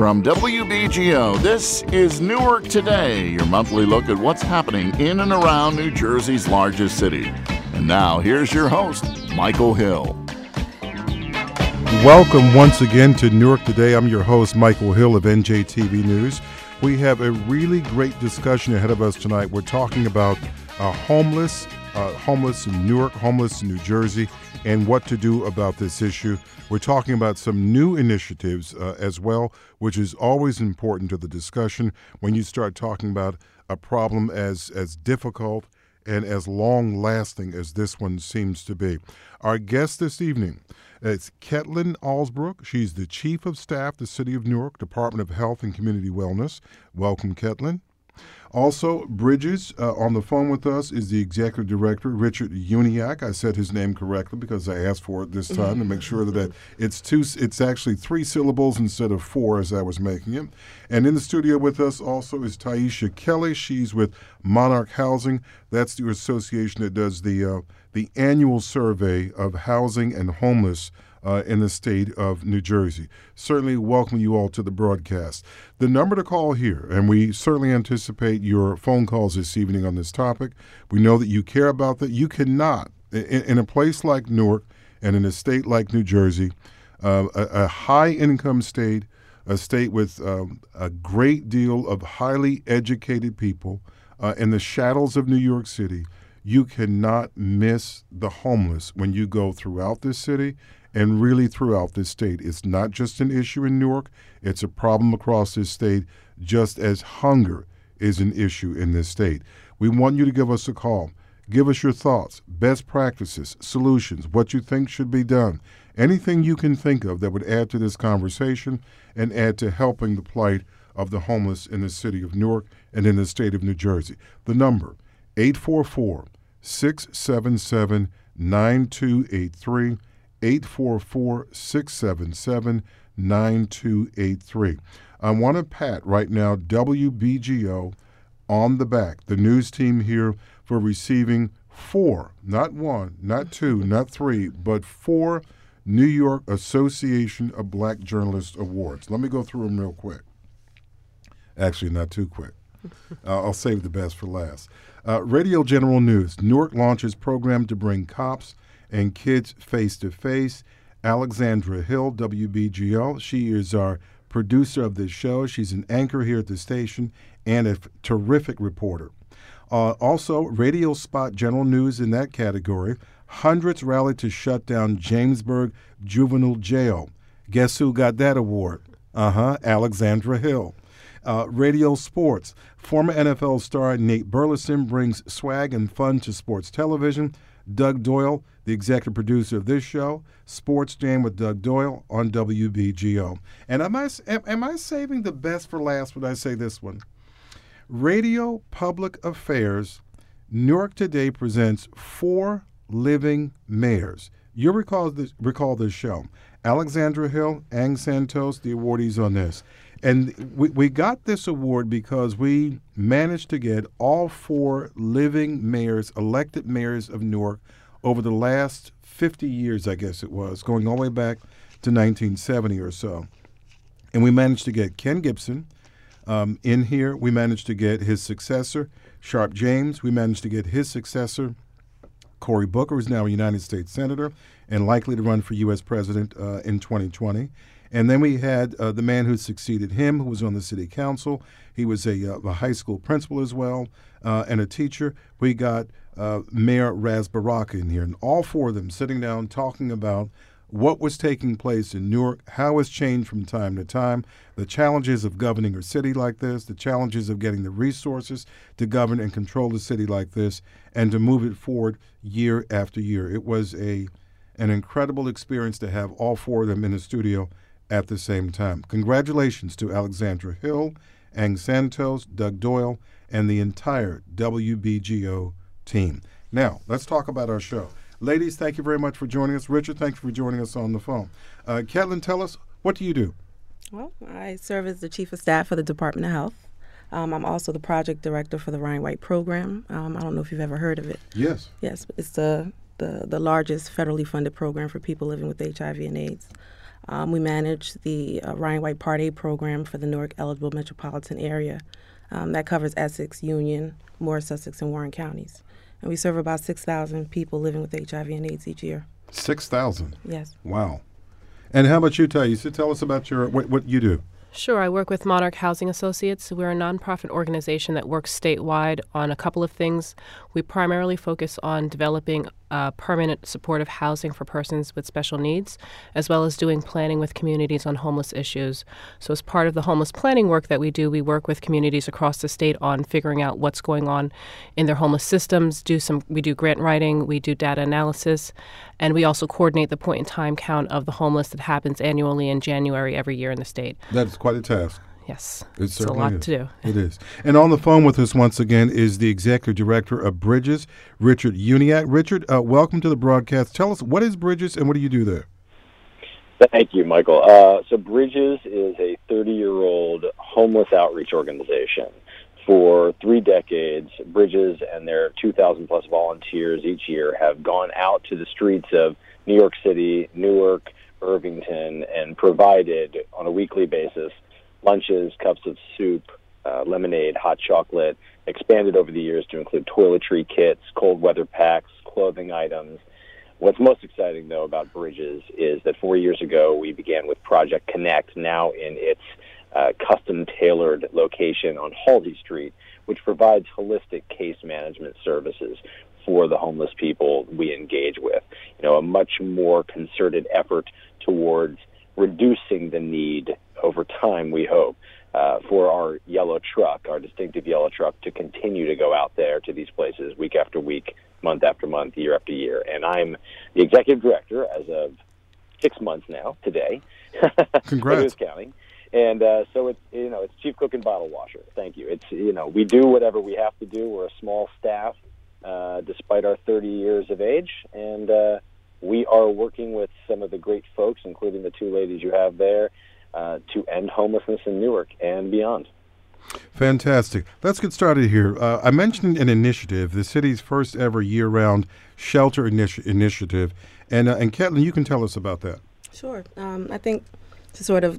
From WBGO, this is Newark Today, your monthly look at what's happening in and around New Jersey's largest city. And now, here's your host, Michael Hill. Welcome once again to Newark Today. I'm your host, Michael Hill of NJTV News. We have a really great discussion ahead of us tonight. We're talking about uh, homeless, uh, homeless in Newark, homeless in New Jersey, and what to do about this issue. We're talking about some new initiatives uh, as well, which is always important to the discussion when you start talking about a problem as, as difficult and as long lasting as this one seems to be. Our guest this evening is Ketlin Alsbrook. She's the Chief of Staff, the City of Newark, Department of Health and Community Wellness. Welcome, Ketlin. Also, Bridges uh, on the phone with us is the executive director, Richard Uniacke. I said his name correctly because I asked for it this time to make sure that it's two. It's actually three syllables instead of four, as I was making it. And in the studio with us also is Taisha Kelly. She's with Monarch Housing. That's the association that does the uh, the annual survey of housing and homeless uh, in the state of New Jersey. Certainly welcome you all to the broadcast. The number to call here, and we certainly anticipate your phone calls this evening on this topic. We know that you care about that. You cannot, in, in a place like Newark and in a state like New Jersey, uh, a, a high income state, a state with um, a great deal of highly educated people uh, in the shadows of New York City, you cannot miss the homeless when you go throughout this city and really throughout this state. It's not just an issue in Newark, it's a problem across this state, just as hunger is an issue in this state. We want you to give us a call. Give us your thoughts, best practices, solutions, what you think should be done, anything you can think of that would add to this conversation and add to helping the plight of the homeless in the city of Newark and in the state of New Jersey. The number 844 677 9283. 844 677 9283. I want to pat right now WBGO on the back, the news team here, for receiving four, not one, not two, not three, but four New York Association of Black Journalists Awards. Let me go through them real quick. Actually, not too quick. Uh, I'll save the best for last. Uh, Radio General News Newark launches program to bring cops and Kids Face to Face. Alexandra Hill, WBGO. She is our producer of this show. She's an anchor here at the station and a terrific reporter. Uh, also, radio spot general news in that category. Hundreds rallied to shut down Jamesburg Juvenile Jail. Guess who got that award? Uh huh, Alexandra Hill. Uh, radio sports. Former NFL star Nate Burleson brings swag and fun to sports television. Doug Doyle, the executive producer of this show, Sports Jam with Doug Doyle on WBGO. And am I, am I saving the best for last when I say this one? Radio Public Affairs, Newark Today presents four living mayors. You'll recall this, recall this show. Alexandra Hill, Ang Santos, the awardees on this. And we, we got this award because we managed to get all four living mayors, elected mayors of Newark, over the last 50 years, I guess it was, going all the way back to 1970 or so. And we managed to get Ken Gibson um, in here. We managed to get his successor, Sharpe James. We managed to get his successor, Cory Booker, who's now a United States Senator and likely to run for U.S. President uh, in 2020. And then we had uh, the man who succeeded him, who was on the city council. He was a, uh, a high school principal as well uh, and a teacher. We got uh, Mayor Ras Baraka in here, and all four of them sitting down talking about what was taking place in Newark, how it's changed from time to time, the challenges of governing a city like this, the challenges of getting the resources to govern and control a city like this, and to move it forward year after year. It was a an incredible experience to have all four of them in the studio at the same time. Congratulations to Alexandra Hill, Ang Santos, Doug Doyle, and the entire WBGO team. Now, let's talk about our show. Ladies, thank you very much for joining us. Richard, thank you for joining us on the phone. Uh, tell us, what do you do? Well, I serve as the Chief of Staff for the Department of Health. Um, I'm also the project director for the Ryan White program. Um, I don't know if you've ever heard of it. Yes. Yes, it's the, the, the largest federally funded program for people living with HIV and AIDS. Um, we manage the uh, Ryan White Part A program for the Newark eligible metropolitan area. Um, that covers Essex, Union, Morris, Sussex, and Warren counties. And we serve about 6,000 people living with HIV and AIDS each year. 6,000? Yes. Wow. And how about you, Thais? Tell us about your what, what you do. Sure. I work with Monarch Housing Associates. We're a nonprofit organization that works statewide on a couple of things. We primarily focus on developing uh, permanent supportive housing for persons with special needs, as well as doing planning with communities on homeless issues. So, as part of the homeless planning work that we do, we work with communities across the state on figuring out what's going on in their homeless systems. Do some, we do grant writing, we do data analysis, and we also coordinate the point in time count of the homeless that happens annually in January every year in the state. That's quite a task. Yes, it it's a lot is. to do. It is. And on the phone with us once again is the executive director of Bridges, Richard Uniacke. Richard, uh, welcome to the broadcast. Tell us what is Bridges and what do you do there? Thank you, Michael. Uh, so Bridges is a 30-year-old homeless outreach organization. For three decades, Bridges and their 2,000 plus volunteers each year have gone out to the streets of New York City, Newark, Irvington, and provided on a weekly basis lunches, cups of soup, uh, lemonade, hot chocolate, expanded over the years to include toiletry kits, cold weather packs, clothing items. What's most exciting, though, about Bridges is that four years ago we began with Project Connect, now in its uh, custom tailored location on Halsey Street, which provides holistic case management services for the homeless people we engage with. You know, a much more concerted effort towards reducing the need over time, we hope, uh, for our yellow truck, our distinctive yellow truck, to continue to go out there to these places week after week, month after month, year after year. And I'm the executive director as of six months now today. Congrats. County. And uh, so it's you know it's chief cook and bottle washer. Thank you. It's you know we do whatever we have to do. We're a small staff, uh, despite our 30 years of age, and uh, we are working with some of the great folks, including the two ladies you have there, uh, to end homelessness in Newark and beyond. Fantastic. Let's get started here. Uh, I mentioned an initiative, the city's first ever year-round shelter initi- initiative, and uh, and Kathleen, you can tell us about that. Sure. Um, I think to sort of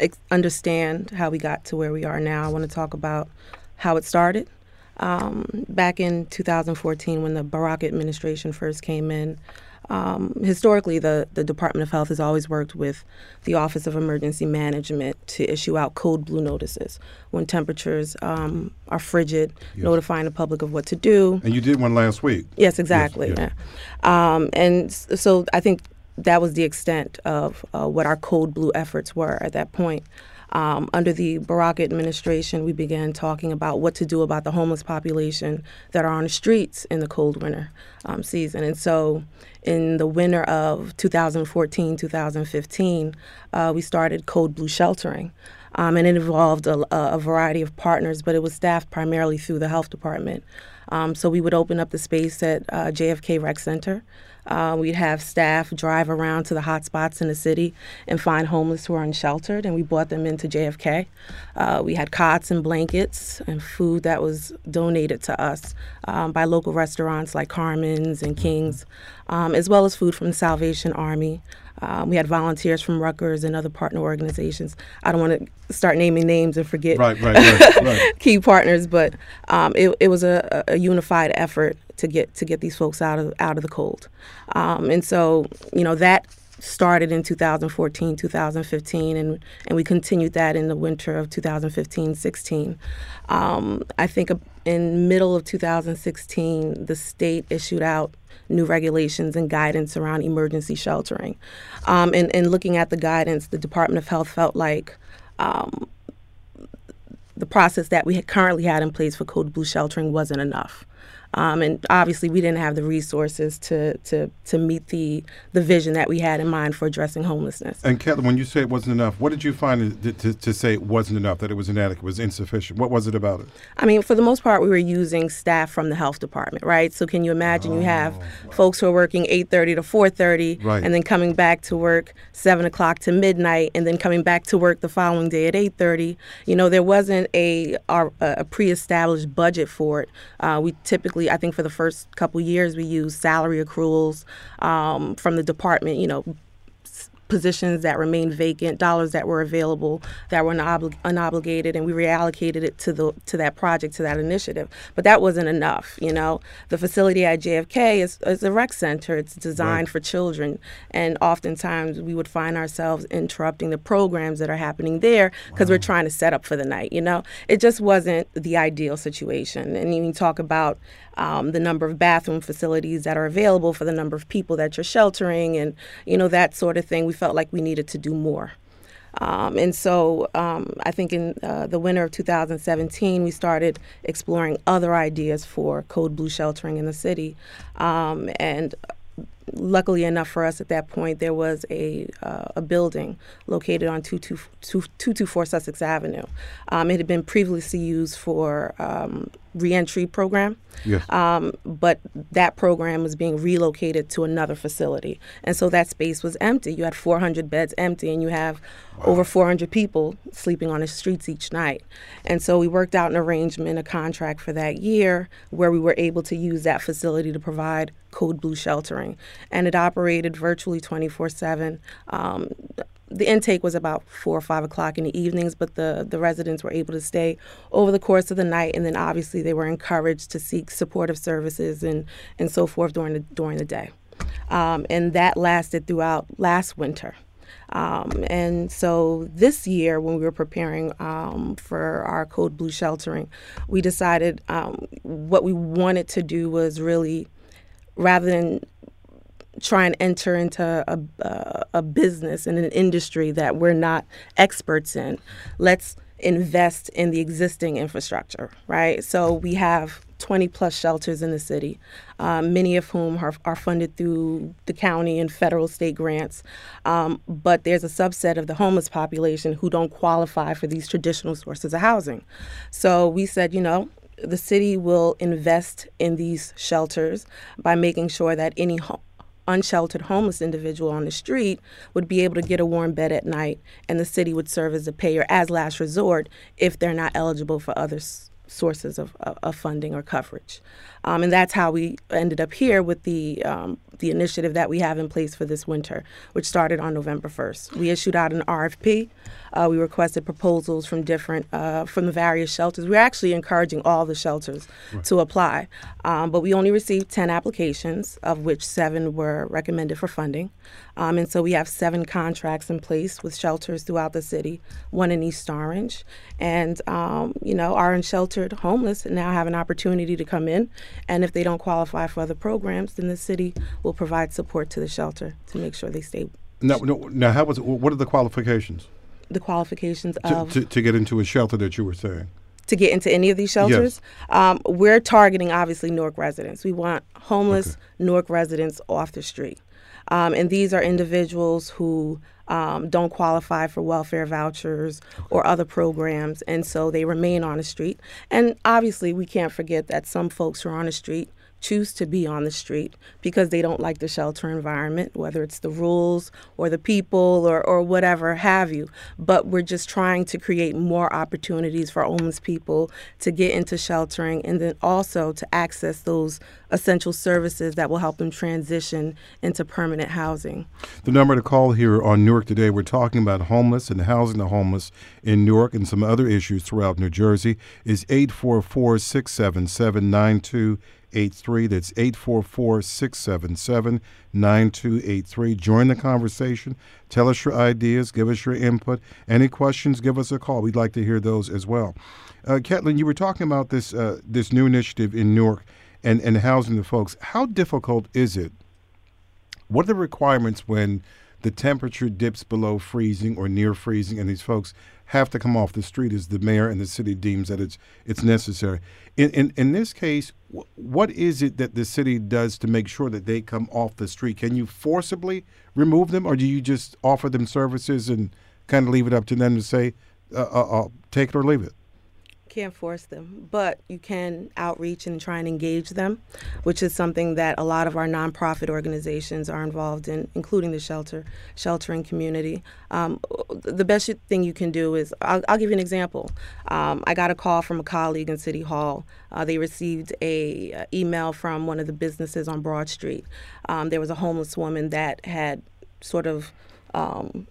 ex- understand how we got to where we are now, I want to talk about how it started. Um, back in 2014, when the Baraka administration first came in, um, historically, the, the Department of Health has always worked with the Office of Emergency Management to issue out code blue notices when temperatures um, are frigid, yes. notifying the public of what to do. And you did one last week. Yes, exactly. Yes, yes. Yeah. Um, and so I think that was the extent of uh, what our code blue efforts were at that point. Um, under the Baraka administration, we began talking about what to do about the homeless population that are on the streets in the cold winter um, season. And so, in the winter of 2014 2015, uh, we started Code Blue Sheltering. Um, and it involved a, a, variety of partners, but it was staffed primarily through the health department. Um, so we would open up the space at uh, JFK Rec Center. Uh, we'd have staff drive around to the hot spots in the city and find homeless who are unsheltered, and we brought them into JFK. Uh, we had cots and blankets and food that was donated to us um, by local restaurants like Carmen's and King's, um, as well as food from the Salvation Army. Um, we had volunteers from Rutgers and other partner organizations. I don't want to start naming names and forget right, right, right, right. key partners, but um, it, it, was a, a, unified effort to get to get these folks out of out of the cold. Um, and so, you know, that started in 2014, 2015, and and we continued that in the winter of 2015, 16. Um, I think in middle of 2016, the state issued out new regulations and guidance around emergency sheltering. Um, and, and looking at the guidance, the Department of Health felt like um, the process that we currently had in place for code blue sheltering wasn't enough. Um, and obviously, we didn't have the resources to, to, to meet the, the vision that we had in mind for addressing homelessness. And Kathleen, when you say it wasn't enough, what did you find to, to, to, say it wasn't enough, that it was inadequate, was insufficient? What was it about it? I mean, for the most part, we were using staff from the health department, right? So can you imagine oh, you have wow. folks who are working 8.30 to 4.30 right. and then coming back to work 7 o'clock to midnight and then coming back to work the following day at 8.30. You know, there wasn't a, a, a pre-established budget for it. Uh, we typically I think for the first couple years, we used salary accruals um, from the department, you know, positions that remained vacant, dollars that were available that were unoblig- unobligated, and we reallocated it to the to that project, to that initiative. But that wasn't enough. You know, the facility at JFK is, is a rec center. It's designed right. for children, and oftentimes we would find ourselves interrupting the programs that are happening there because wow. we're trying to set up for the night. You know, it just wasn't the ideal situation. And you talk about um, the number of bathroom facilities that are available for the number of people that you're sheltering, and you know that sort of thing. We felt like we needed to do more. Um, and so um, I think in uh, the winter of 2017, we started exploring other ideas for Code Blue sheltering in the city. Um, and luckily enough for us at that point, there was a, uh, a building located on 224 Sussex Avenue. Um, it had been previously used for um, reentry program. Yes. Um, but that program was being relocated to another facility. And so that space was empty. You had 400 beds empty, and you have wow. over 400 people sleeping on the streets each night. And so we worked out an arrangement, a contract for that year, where we were able to use that facility to provide Code Blue sheltering. And it operated virtually 24 um, 7 the intake was about four or five o'clock in the evenings, but the, the residents were able to stay over the course of the night, and then obviously they were encouraged to seek supportive services and, and so forth during the during the day, um, and that lasted throughout last winter. Um, and so this year, when we were preparing um, for our Code Blue sheltering, we decided um, what we wanted to do was really, rather than try and enter into a, uh, a business and an industry that we're not experts in. Let's invest in the existing infrastructure, right? So we have 20 plus shelters in the city, um, many of whom are, are, funded through the county and federal state grants. Um, but there's a subset of the homeless population who don't qualify for these traditional sources of housing. So we said, you know, the city will invest in these shelters by making sure that any ho- unsheltered homeless individual on the street would be able to get a warm bed at night, and the city would serve as a payer as last resort if they're not eligible for other s- sources of, of, funding or coverage. Um, and that's how we ended up here with the um, the initiative that we have in place for this winter, which started on November 1st. We issued out an RFP. Uh, we requested proposals from different, uh, from the various shelters. We're actually encouraging all the shelters right. to apply, um, but we only received 10 applications, of which seven were recommended for funding. Um, and so we have seven contracts in place with shelters throughout the city, one in East Orange. And, um, you know, our unsheltered homeless now have an opportunity to come in. And if they don't qualify for other programs, then the city will will provide support to the shelter to make sure they stay. Now, no, now how was it, what are the qualifications? The qualifications to, of to, to, get into a shelter that you were saying. To get into any of these shelters, yes. um, we're targeting obviously Newark residents. We want homeless okay. Newark residents off the street, um, and these are individuals who um, don't qualify for welfare vouchers or other programs, and so they remain on the street. And obviously, we can't forget that some folks who are on the street choose to be on the street because they don't like the shelter environment, whether it's the rules or the people or, or whatever have you. But we're just trying to create more opportunities for homeless people to get into sheltering and then also to access those essential services that will help them transition into permanent housing. The number to call here on Newark today, we're talking about homeless and housing the homeless in Newark and some other issues throughout New Jersey, is 844 677 9283. That's 844 677 9283. Join the conversation. Tell us your ideas. Give us your input. Any questions, give us a call. We'd like to hear those as well. Uh, Kathleen, you were talking about this, uh, this new initiative in Newark and, and housing the folks. How difficult is it? What are the requirements when the temperature dips below freezing or near freezing and these folks have to come off the street as the mayor and the city deems that it's it's necessary. In in, in this case, w- what is it that the city does to make sure that they come off the street? Can you forcibly remove them, or do you just offer them services and kind of leave it up to them to say, uh, uh, uh, take it or leave it? Can't force them, but you can outreach and try and engage them, which is something that a lot of our nonprofit organizations are involved in, including the shelter sheltering community. Um, the best thing you can do is I'll, I'll give you an example. Um, I got a call from a colleague in City Hall. Uh, they received a uh, email from one of the businesses on Broad Street. Um, there was a homeless woman that had sort of um,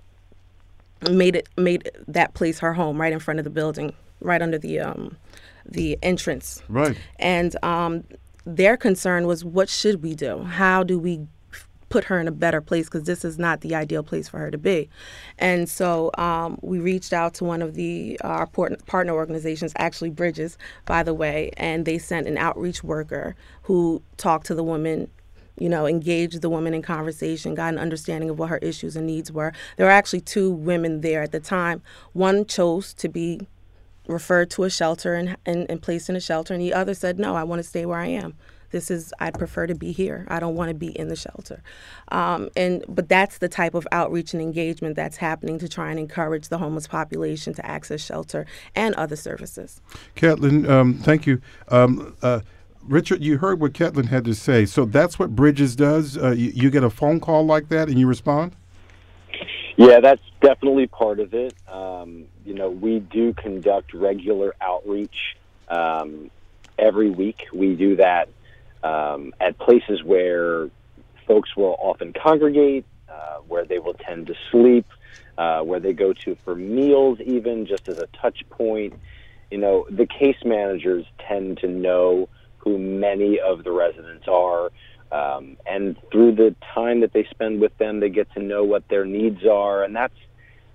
made it made that place her home right in front of the building, right under the um, the entrance. Right. And um, their concern was, what should we do? How do we put her in a better place because this is not the ideal place for her to be. And so um, we reached out to one of the our partner organizations, actually Bridges, by the way, and they sent an outreach worker who talked to the woman. You know, engaged the woman in conversation, got an understanding of what her issues and needs were. There were actually two women there at the time. One chose to be referred to a shelter and, and, and placed in a shelter, and the other said, No, I want to stay where I am this is I'd prefer to be here. I don't want to be in the shelter. Um, and but that's the type of outreach and engagement that's happening to try and encourage the homeless population to access shelter and other services. Caitlin, um, thank you. Um, uh, Richard, you heard what Catlin had to say. So that's what Bridges does. Uh, you, you, get a phone call like that and you respond. Yeah, that's definitely part of it. Um, you know, we do conduct regular outreach um, every week. We do that um, at places where folks will often congregate, uh, where they will tend to sleep, uh, where they go to for meals, even just as a touch point. You know, the case managers tend to know who many of the residents are. Um, and through the time that they spend with them, they get to know what their needs are. And that's,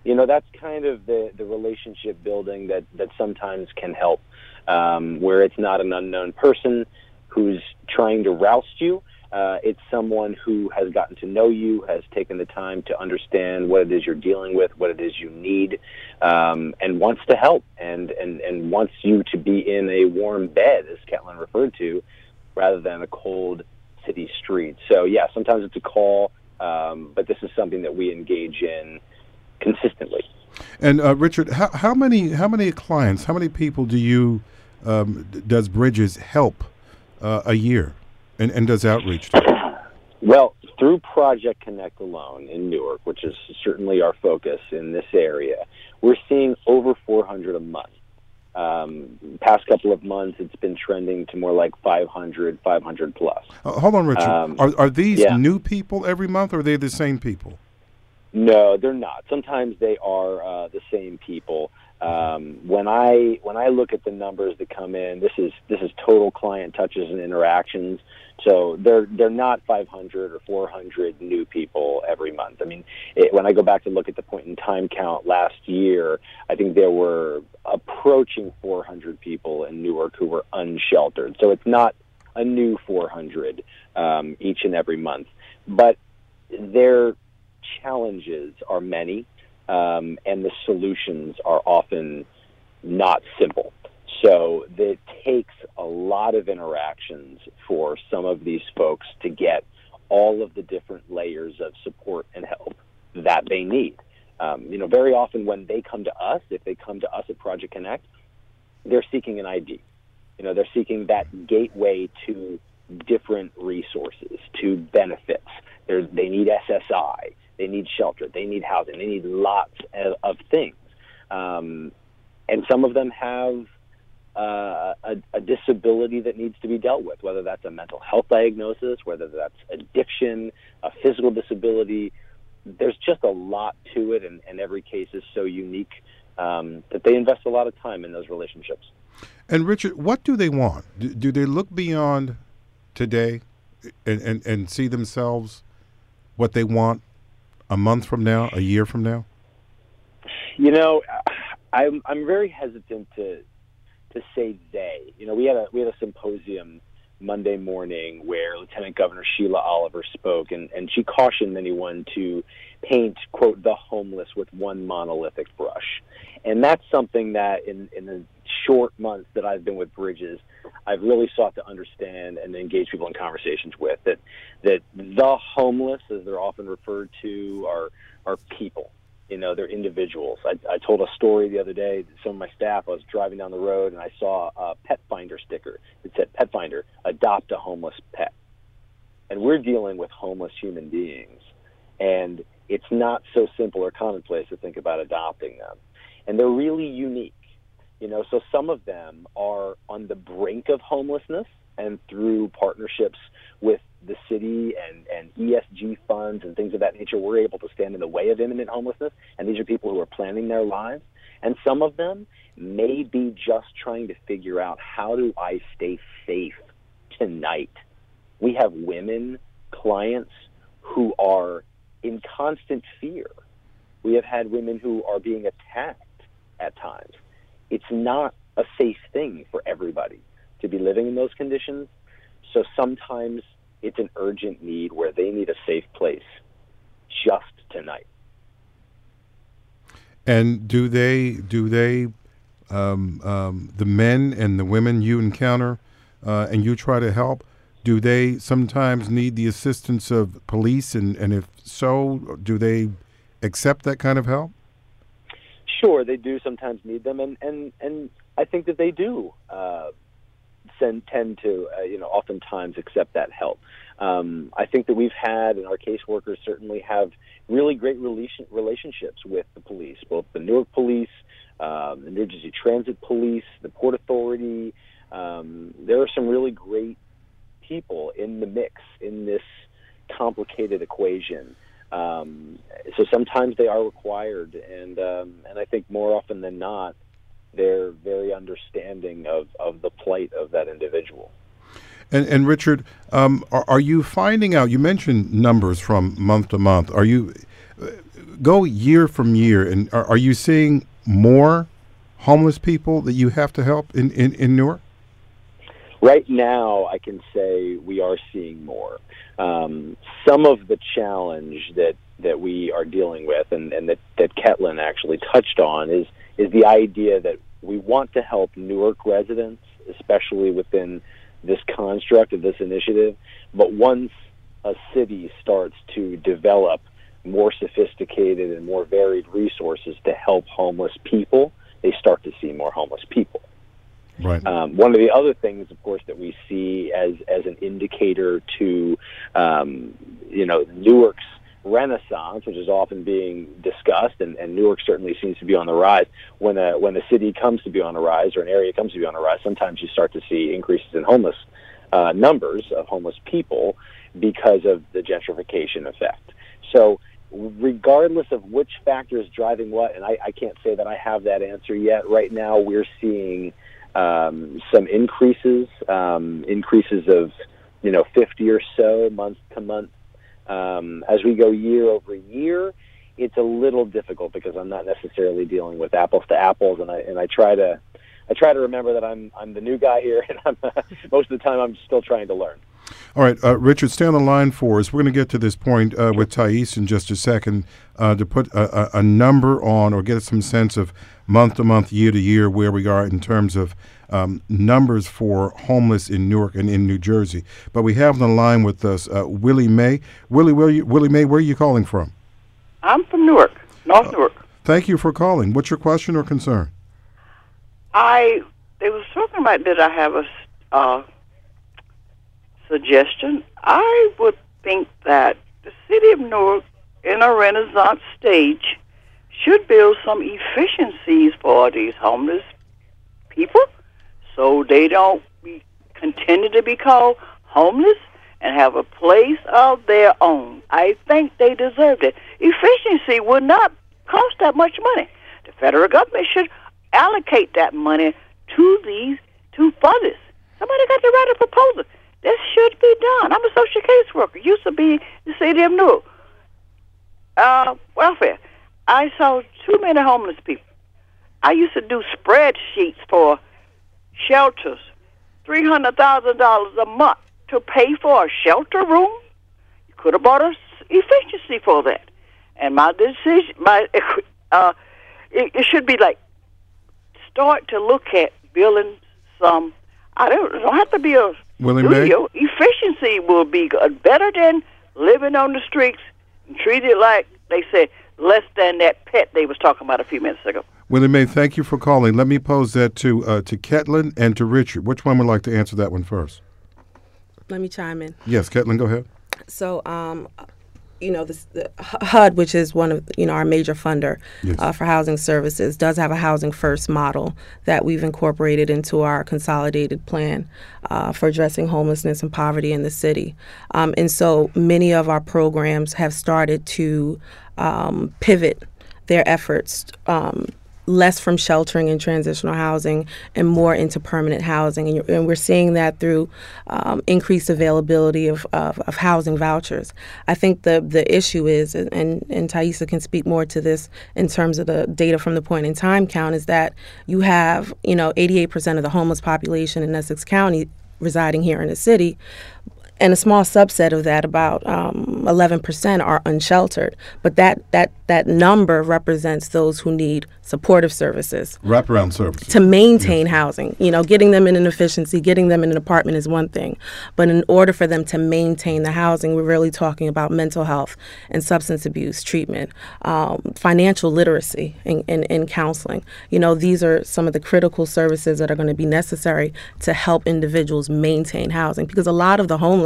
you know, that's kind of the, the relationship building that, that sometimes can help, um, where it's not an unknown person who's trying to roust you. Uh, it's someone who has gotten to know you, has taken the time to understand what it is you're dealing with, what it is you need, um, and wants to help and, and, and wants you to be in a warm bed, as Catlin referred to, rather than a cold city street. So, yeah, sometimes it's a call, um, but this is something that we engage in consistently. And uh, Richard, how, how many how many clients, how many people do you um, does Bridges help uh, a year and, and does outreach to? Well, through Project Connect alone in Newark, which is certainly our focus in this area, we're seeing over 400 a month. Um, past couple of months, it's been trending to more like 500, 500 plus. Uh, hold on, Richard. Um, are, are these yeah. new people every month, or are they the same people? No, they're not. Sometimes they are uh, the same people. Um, when I when I look at the numbers that come in, this is this is total client touches and interactions. So they're they're not 500 or 400 new people every month. I mean, it, when I go back to look at the point in time count last year, I think there were approaching 400 people in Newark who were unsheltered. So it's not a new 400 um, each and every month, but their challenges are many um, and the solutions are often not simple. So it takes a lot of interactions for some of these folks to get all of the different layers of support and help that they need. Um, you know, very often when they come to us, if they come to us at Project Connect, they're seeking an ID. You know, they're seeking that gateway to different resources, to benefits. They're, they need SSI. They need shelter. They need housing. They need lots of, of things. Um, and some of them have uh, a, a, disability that needs to be dealt with, whether that's a mental health diagnosis, whether that's addiction, a physical disability. There's just a lot to it, and, and every case is so unique um, that they invest a lot of time in those relationships. And Richard, what do they want? Do, do they look beyond today and, and, and see themselves what they want a month from now, a year from now? You know, I'm I'm very hesitant to to say they. You know, we had a we had a symposium Monday morning where Lieutenant Governor Sheila Oliver spoke, and, and she cautioned anyone to paint, quote, the homeless with one monolithic brush. And that's something that in, in the short months that I've been with Bridges, I've really sought to understand and engage people in conversations with that that the homeless, as they're often referred to, are are people. You know, they're individuals. I, I told a story the other day. Some of my staff. I was driving down the road and I saw a pet finder sticker. It said, "Pet finder, adopt a homeless pet." And we're dealing with homeless human beings, and it's not so simple or commonplace to think about adopting them. And they're really unique you know, so some of them are on the brink of homelessness, and through partnerships with the city and, and ESG funds and things of that nature we're able to stand in the way of imminent homelessness. And these are people who are planning their lives. And some of them may be just trying to figure out how do I stay safe tonight. We have women clients who are in constant fear. We have had women who are being attacked at times. It's not a safe thing for everybody to be living in those conditions. So sometimes it's an urgent need where they need a safe place just tonight. And do they do they um, um, the men and the women you encounter uh, and you try to help? Do they sometimes need the assistance of police? And, and if so, do they accept that kind of help? Sure, they do sometimes need them, and and and I think that they do uh, send, tend to uh, you know oftentimes accept that help. Um, I think that we've had, and our caseworkers certainly have really great relation, relationships with the police, both the Newark Police, um, the New Jersey Transit Police, the Port Authority. Um, there are some really great people in the mix in this complicated equation. Um, so sometimes they are required, and um, and I think more often than not, they're very understanding of, of the plight of that individual. And, and Richard, um, are, are, you finding out? You mentioned numbers from month to month. Are you uh, go year from year, and are, are you seeing more homeless people that you have to help in, in, in Newark? Right now, I can say we are seeing more. Um, some of the challenge that, that we are dealing with, and, and that, that Ketlin actually touched on, is is the idea that we want to help Newark residents, especially within this construct of this initiative. But once a city starts to develop more sophisticated and more varied resources to help homeless people, they start to see more homeless people. Right. Um, one of the other things, of course, that we see as as an indicator to, um, you know, Newark's renaissance, which is often being discussed, and, and Newark certainly seems to be on the rise. When a when a city comes to be on a rise or an area comes to be on a rise, sometimes you start to see increases in homeless uh, numbers of homeless people because of the gentrification effect. So, regardless of which factor is driving what, and I, I can't say that I have that answer yet. Right now, we're seeing um, some increases, um, increases of you know 50 or so month to month um, as we go year over year, it's a little difficult because I'm not necessarily dealing with apples to apples, and I and I try to I try to remember that I'm I'm the new guy here, and I'm, most of the time I'm still trying to learn. All right, uh, Richard, stay on the line for us. We're going to get to this point uh, with Thais in just a second uh, to put a, a, number on or get some sense of month to month, year to year, where we are in terms of um, numbers for homeless in Newark and in New Jersey. But we have on the line with us uh, Willie May. Willie, you, Willie May, where are you calling from? I'm from Newark, North Newark. Thank you for calling. What's your question or concern? I they was talking about did I have a uh, suggestion? I would think that the city of Newark, in a Renaissance stage, should build some efficiencies for these homeless people so they don't be, continue to be called homeless and have a place of their own. I think they deserve it. Efficiency would not cost that much money. The federal government should allocate that money to these to for. Somebody got to write a proposal. This should be done. I'm a social case worker. Used to be the city of Newark. Uh, welfare. I saw too many homeless people. I used to do spreadsheets for shelters, three hundred thousand dollars a month to pay for a shelter room. You could have bought us efficiency for that. And my decision, my uh, it, it should be like start to look at building some. I don't, don't have to be a Willie studio. May? Efficiency will be better than living on the streets and treated like they said less than that pet they was talking about a few minutes ago. Willie May, thank you for calling. Let me pose that to uh, to Ketlin and to Richard. Which one would like to answer that one first? Let me chime in. Yes, Ketlin, go ahead. So, um, you know, this, the HUD, which is one of you know our major funder Yes. uh, for housing services, does have a housing first model that we've incorporated into our consolidated plan uh, for addressing homelessness and poverty in the city. Um, and so many of our programs have started to um, pivot their efforts um, less from sheltering and transitional housing and more into permanent housing. And, and we're seeing that through um, increased availability of, of, of housing vouchers. I think the, the issue is, and, and, and Thaisa can speak more to this in terms of the data from the point in time count, is that you have, you know, 88% of the homeless population in Essex County residing here in the city and a small subset of that, about um, 11%, are unsheltered. But that, that, that number represents those who need supportive services Wraparound services. to maintain housing. You know, getting them in an efficiency, getting them in an apartment is one thing. But in order for them to maintain the housing, we're really talking about mental health and substance abuse treatment, um, financial literacy and, and, and counseling. You know, these are some of the critical services that are going to be necessary to help individuals maintain housing because a lot of the homeless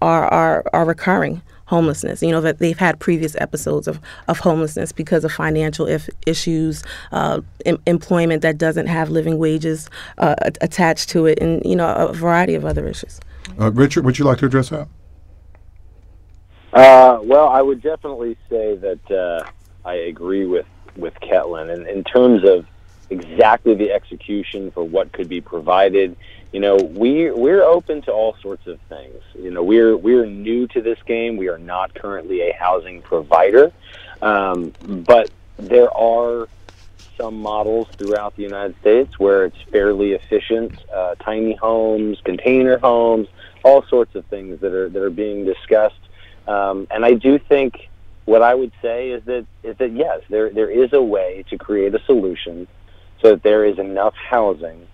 are, are, are recurring homelessness. You know that they've had previous episodes of, of homelessness because of financial if, issues, uh, em- employment that doesn't have living wages uh, attached to it, and you know a variety of other issues. Uh, Richard, would you like to address that? Uh, well, I would definitely say that uh, I agree with with Ketlin in, in terms of exactly the execution for what could be provided. You know, we we're open to all sorts of things. You know, we're we're new to this game. We are not currently a housing provider, um, but there are some models throughout the United States where it's fairly efficient. Uh, tiny homes, container homes, all sorts of things that are that are being discussed. Um, and I do think what I would say is that is that yes, there there is a way to create a solution so that there is enough housing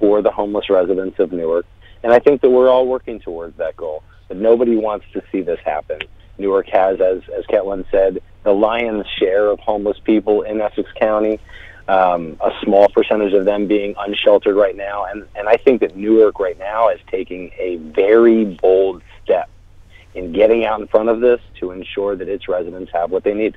for the homeless residents of Newark. And I think that we're all working towards that goal. But nobody wants to see this happen. Newark has, as as Ketlin said, the lion's share of homeless people in Essex County. Um, a small percentage of them being unsheltered right now, and and I think that Newark right now is taking a very bold step in getting out in front of this to ensure that its residents have what they need.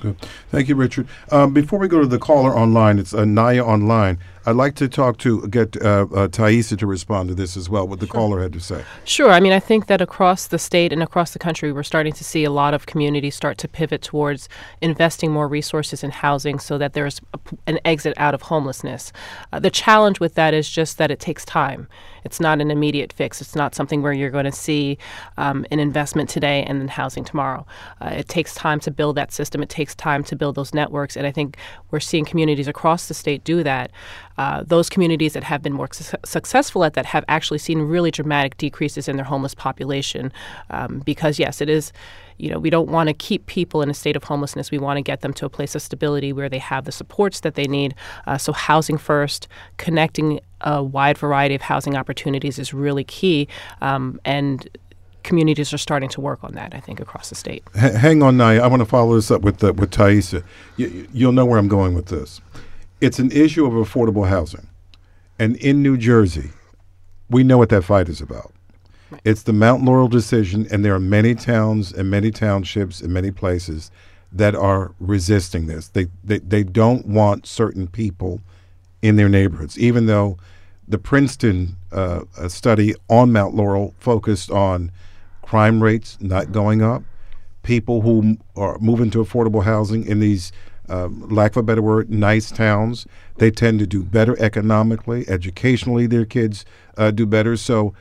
Good. Thank you, Richard. Um, before we go to the caller online, it's uh, Naya online. I'd like to talk to get uh, uh, Thaisa to respond to this as well. What the caller had to say. Sure. I mean, I think that across the state and across the country, we're starting to see a lot of communities start to pivot towards investing more resources in housing so that there's a an exit out of homelessness. Uh, the challenge with that is just that it takes time. It's not an immediate fix. It's not something where you're going to see um, an investment today and then housing tomorrow. Uh, it takes time to build that system. It takes time to build those networks. And I think we're seeing communities across the state do that. Uh, those communities that have been more su- successful at that have actually seen really dramatic decreases in their homeless population um, because, yes, it is you know, we don't want to keep people in a state of homelessness. We want to get them to a place of stability where they have the supports that they need. Uh, so, housing first, connecting a wide variety of housing opportunities is really key. Um, and communities are starting to work on that, I think, across the state. H- hang on, Naya. I want to follow this up with uh, with Thaisa. You, you'll know where I'm going with this. It's an issue of affordable housing, and in New Jersey, we know what that fight is about. It's the Mount Laurel decision, and there are many towns and many townships and many places that are resisting this. They, they, they don't want certain people in their neighborhoods, even though the Princeton uh, study on Mount Laurel focused on crime rates not going up, people who are moving to affordable housing in these, um, lack of a better word, nice towns. They tend to do better economically, educationally. Their kids uh, do better. So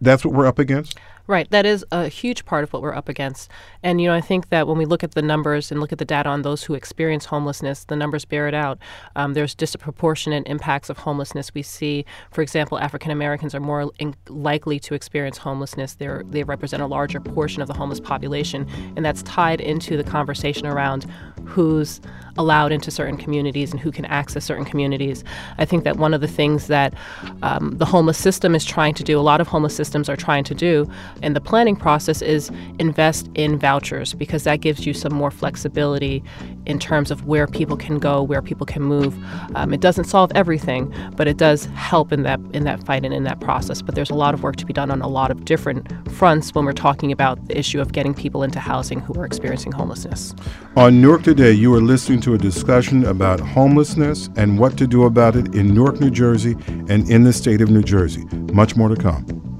that's what we're up against. Right. That is a huge part of what we're up against. And, you know, I think that when we look at the numbers and look at the data on those who experience homelessness, the numbers bear it out. Um, there's disproportionate impacts of homelessness. We see, for example, African Americans are more in- likely to experience homelessness. They're, they represent a larger portion of the homeless population. And that's tied into the conversation around who's allowed into certain communities and who can access certain communities. I think that one of the things that um, the homeless system is trying to do, a lot of homeless systems are trying to do in the planning process, is invest in vouchers because that gives you some more flexibility in terms of where people can go, where people can move. Um, it doesn't solve everything, but it does help in that in that fight and in that process. But there's a lot of work to be done on a lot of different fronts when we're talking about the issue of getting people into housing who are experiencing homelessness. On Newark Today, you are listening to a discussion about homelessness and what to do about it in Newark, New Jersey, and in the state of New Jersey. Much more to come.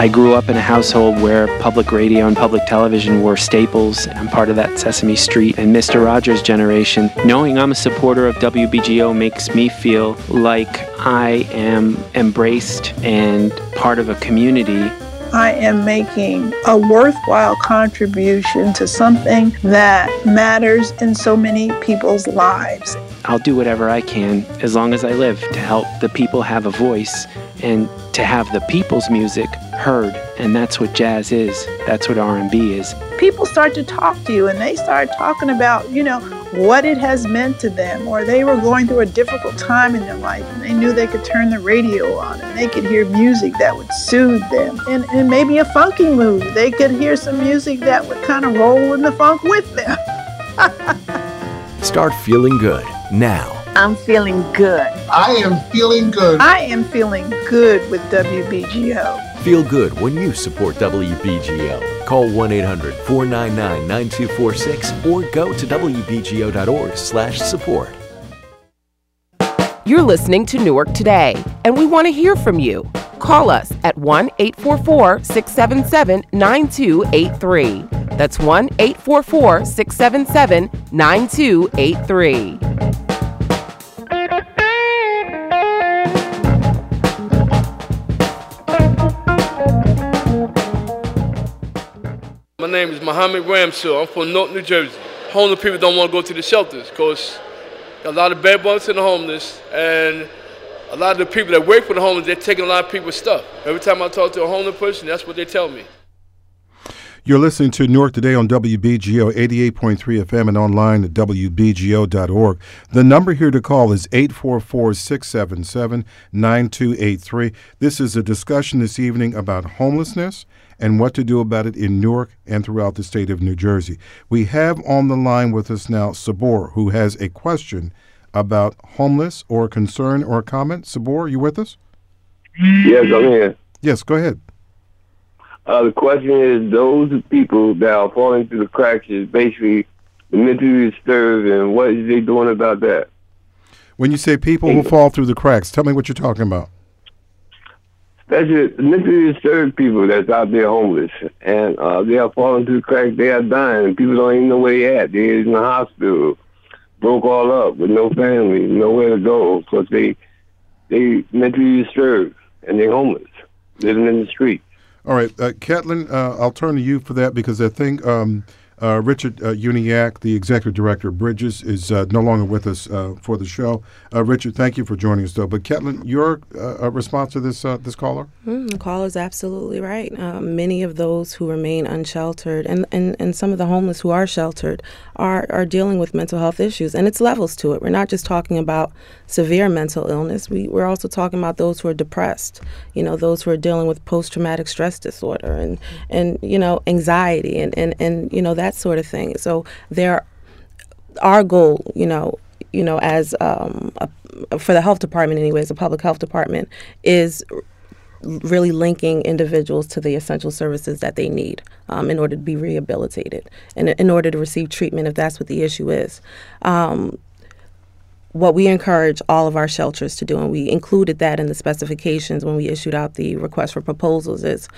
I grew up in a household where public radio and public television were staples. I'm part of that Sesame Street and Mr. Rogers generation. Knowing I'm a supporter of WBGO makes me feel like I am embraced and part of a community. I am making a worthwhile contribution to something that matters in so many people's lives. I'll do whatever I can as long as I live to help the people have a voice and to have the people's music heard and that's what jazz is that's what r&b is. People start to talk to you and they start talking about you know what it has meant to them or they were going through a difficult time in their life and they knew they could turn the radio on and they could hear music that would soothe them and, and maybe a funky mood. They could hear some music that would kind of roll in the funk with them. Start feeling good now I'm feeling good. I am feeling good. I am feeling good with WBGO. Feel good when you support WBGO. Call 1-800-499-9246 or go to wbgo.org/support. You're listening to Newark Today, and we want to hear from you. Call us at 1-844-677-9283. That's 1-844-677-9283. Name is Mohammed Ramsil. I'm from North New Jersey. Homeless people don't want to go to the shelters because a lot of bed bugs in the homeless and a lot of the people that work for the homeless, they're taking a lot of people's stuff. Every time I talk to a homeless person, that's what they tell me. You're listening to Newark Today on WBGO 88.3 FM and online at WBGO.org. The number here to call is 844 677 9283. This is a discussion this evening about homelessness and what to do about it in Newark and throughout the state of New Jersey. We have on the line with us now Sabor, who has a question about homeless or a concern or a comment. Sabor, you with us? Yes, I'm here. Yes, go ahead. Uh, the question is those people that are falling through the cracks is basically the mentally disturbed, and what is they doing about that? When you say people who fall through the cracks, tell me what you're talking about. Especially the mentally disturbed people that's out there homeless, and uh, they are falling through the cracks. They are dying. And people don't even know where they at. They're in the hospital, broke all up with no family, nowhere to go because they they mentally disturbed and they're homeless, living in the street. All right, uh, Ketlin, uh, I'll turn to you for that because I think um, uh, Richard uh, Uniacke, the executive director of Bridges, is uh, no longer with us uh, for the show. Uh, Richard, thank you for joining us, though. But Ketlin, your uh, response to this this caller? Mm, the caller is absolutely right. many of those who remain unsheltered and, and, and some of the homeless who are sheltered are, are dealing with mental health issues, and it's levels to it. We're not just talking about severe mental illness. We, we're also talking about those who are depressed, you know, those who are dealing with post-traumatic stress disorder and, and you know, anxiety and, and, and, you know, that sort of thing. So there, our goal, you know, you know, as um, a, for the health department, anyways, the public health department is really linking individuals to the essential services that they need um, in order to be rehabilitated and in order to receive treatment if that's what the issue is. Um, what we encourage all of our shelters to do, and we included that in the specifications when we issued out the request for proposals, is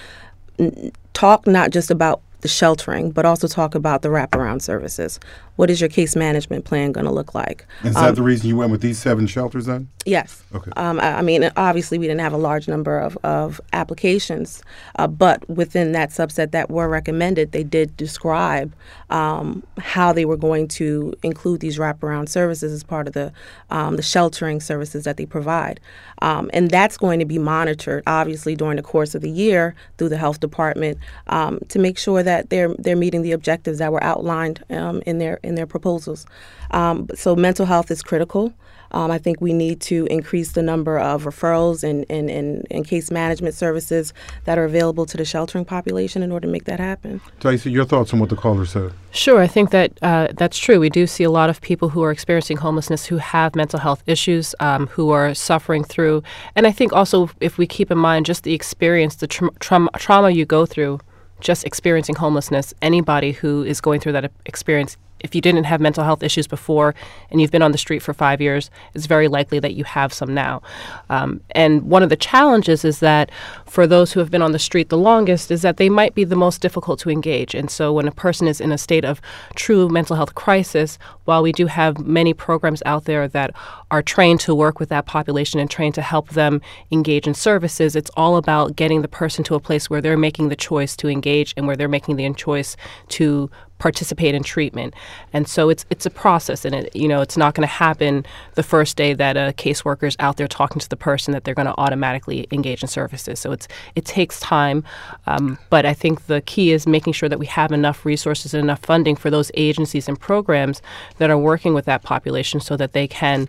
talk not just about the sheltering, but also talk about the wraparound services. What is your case management plan going to look like? Is Um, that the reason you went with these seven shelters then? Yes. Okay. Um, I, I mean, obviously, we didn't have a large number of, of applications, uh, but within that subset that were recommended, they did describe um, how they were going to include these wraparound services as part of the um, the sheltering services that they provide, um, and that's going to be monitored, obviously, during the course of the year through the health department um, to make sure that they're they're meeting the objectives that were outlined um, in their in their proposals. Um, so mental health is critical. Um, I think we need to increase the number of referrals and, and, and, and case management services that are available to the sheltering population in order to make that happen. Taisa, your thoughts on what the caller said? Sure, I think that uh, that's true. We do see a lot of people who are experiencing homelessness who have mental health issues, um, who are suffering through. And I think also, if we keep in mind just the experience, the tra- trauma, trauma you go through, just experiencing homelessness, anybody who is going through that experience if you didn't have mental health issues before and you've been on the street for five years, it's very likely that you have some now. Um, and one of the challenges is that for those who have been on the street the longest, is that they might be the most difficult to engage. And so when a person is in a state of true mental health crisis, while we do have many programs out there that are trained to work with that population and trained to help them engage in services, it's all about getting the person to a place where they're making the choice to engage and where they're making the choice to participate in treatment. And so it's it's a process and it you know it's not going to happen the first day that a caseworker is out there talking to the person that they're going to automatically engage in services. So it's it takes time, um, but I think the key is making sure that we have enough resources and enough funding for those agencies and programs that are working with that population so that they can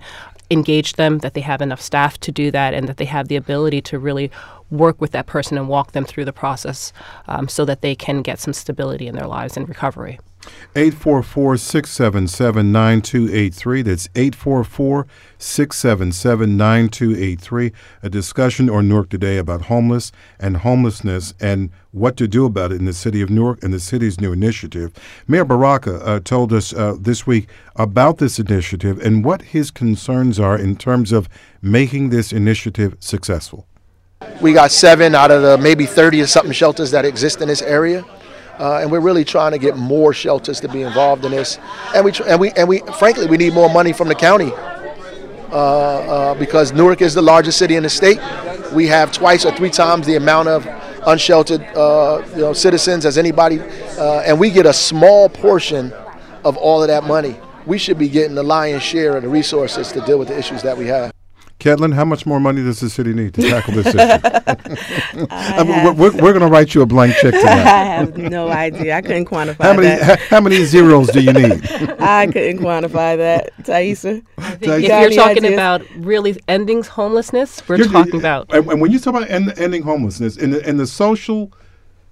engage them, that they have enough staff to do that, and that they have the ability to really work with that person and walk them through the process um, so that they can get some stability in their lives and recovery. 844 677 9283. That's 844 677 9283. A discussion on Newark today about homeless and homelessness and what to do about it in the city of Newark and the city's new initiative. Mayor Baraka uh, told us uh, this week about this initiative and what his concerns are in terms of making this initiative successful. We got seven out of the maybe 30 or something shelters that exist in this area. Uh, and we're really trying to get more shelters to be involved in this. And we, and we, and we, frankly, we need more money from the county uh, uh, because Newark is the largest city in the state. We have twice or three times the amount of unsheltered, uh, you know, citizens as anybody, uh, and we get a small portion of all of that money. We should be getting the lion's share of the resources to deal with the issues that we have. Ketlin, how much more money does the city need to tackle this issue? I mean, we're, we're, we're going to write you a blank check tonight. I have no idea. I couldn't quantify How many that. how many zeros do you need? I couldn't quantify that. Taisa? If got you're talking ideas? about really ending homelessness, we're You're- talking about And, and when you talk about end, ending homelessness in the, in the social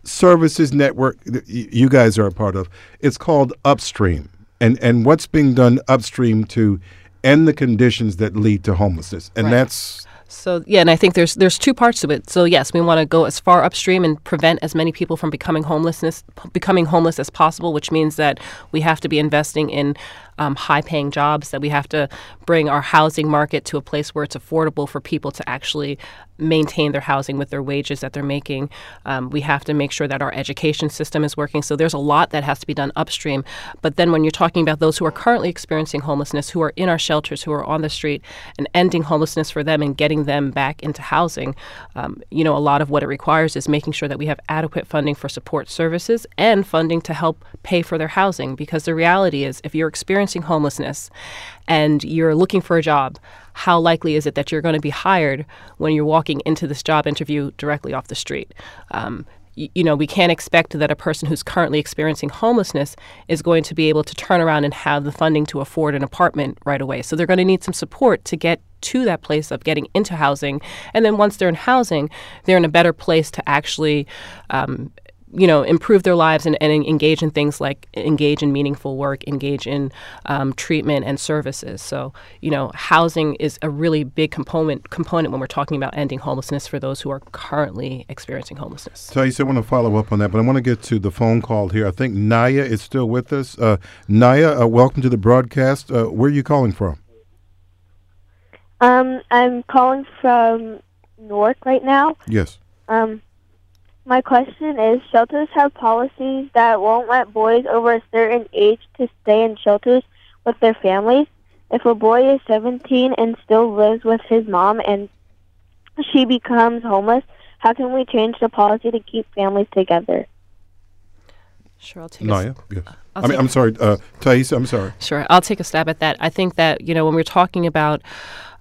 services network that y- you guys are a part of, it's called Upstream. And and what's being done upstream to end the conditions that lead to homelessness, and Right. that's So yeah, and I think there's there's two parts to it. So yes, we want to go as far upstream and prevent as many people from becoming homelessness becoming homeless as possible, which means that we have to be investing in um, high-paying jobs. That we have to bring our housing market to a place where it's affordable for people to actually maintain their housing with their wages that they're making. Um, we have to make sure that our education system is working. So there's a lot that has to be done upstream. But then when you're talking about those who are currently experiencing homelessness, who are in our shelters, who are on the street, and ending homelessness for them and getting them back into housing, um, you know, a lot of what it requires is making sure that we have adequate funding for support services and funding to help pay for their housing. Because the reality is, if you're experiencing homelessness and you're looking for a job, how likely is it that you're going to be hired when you're walking into this job interview directly off the street? Um, you know, we can't expect that a person who's currently experiencing homelessness is going to be able to turn around and have the funding to afford an apartment right away. So they're going to need some support to get to that place of getting into housing. And then once they're in housing, they're in a better place to actually. Um, you know, improve their lives and, and engage in things like engage in meaningful work, engage in um, treatment and services. So, you know, housing is a really big component component when we're talking about ending homelessness for those who are currently experiencing homelessness. So, I said I want to follow up on that, but I want to get to the phone call here. I think Naya is still with us. Uh, Naya, uh, welcome to the broadcast. Uh, where are you calling from? Um, I'm calling from Newark right now. Yes. Um, My question is shelters have policies that won't let boys over a certain age to stay in shelters with their families. If a boy is 17 and still lives with his mom and she becomes homeless, how can we change the policy to keep families together? Sure, I'll take Naya, a, yes. I'll I mean, take- I'm sorry, uh, Thais, I'm sorry. Sure, I'll take a stab at that. I think that you know when we're talking about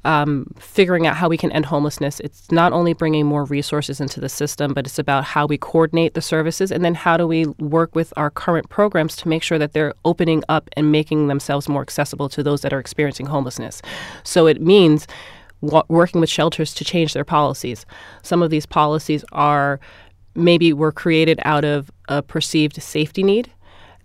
um, figuring out how we can end homelessness, it's not only bringing more resources into the system, but it's about how we coordinate the services, and then how do we work with our current programs to make sure that they're opening up and making themselves more accessible to those that are experiencing homelessness. So it means working with shelters to change their policies. Some of these policies are maybe were created out of a perceived safety need